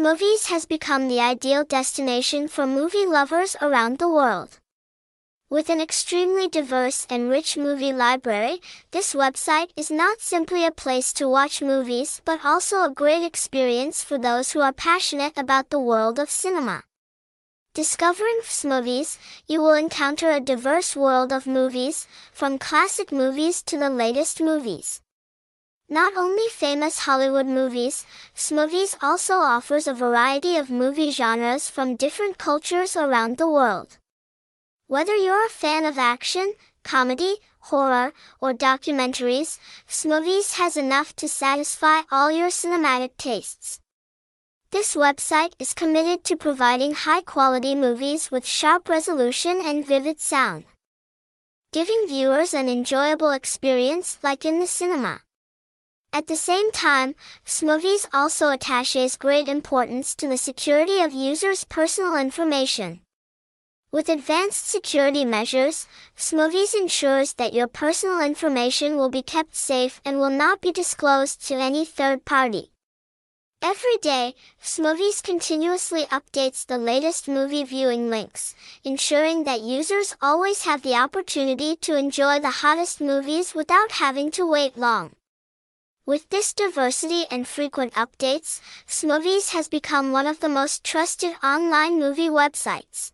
Fzmovies has become the ideal destination for movie lovers around the world. With an extremely diverse and rich movie library, this website is not simply a place to watch movies but also a great experience for those who are passionate about the world of cinema. Discovering Fzmovies, you will encounter a diverse world of movies, from classic movies to the latest movies. Not only famous Hollywood movies, Fzmovies also offers a variety of movie genres from different cultures around the world. Whether you're a fan of action, comedy, horror, or documentaries, Fzmovies has enough to satisfy all your cinematic tastes. This website is committed to providing high-quality movies with sharp resolution and vivid sound, giving viewers an enjoyable experience like in the cinema. At the same time, Fzmovies also attaches great importance to the security of users' personal information. With advanced security measures, Fzmovies ensures that your personal information will be kept safe and will not be disclosed to any third party. Every day, Fzmovies continuously updates the latest movie viewing links, ensuring that users always have the opportunity to enjoy the hottest movies without having to wait long. With this diversity and frequent updates, Fzmovies has become one of the most trusted online movie websites.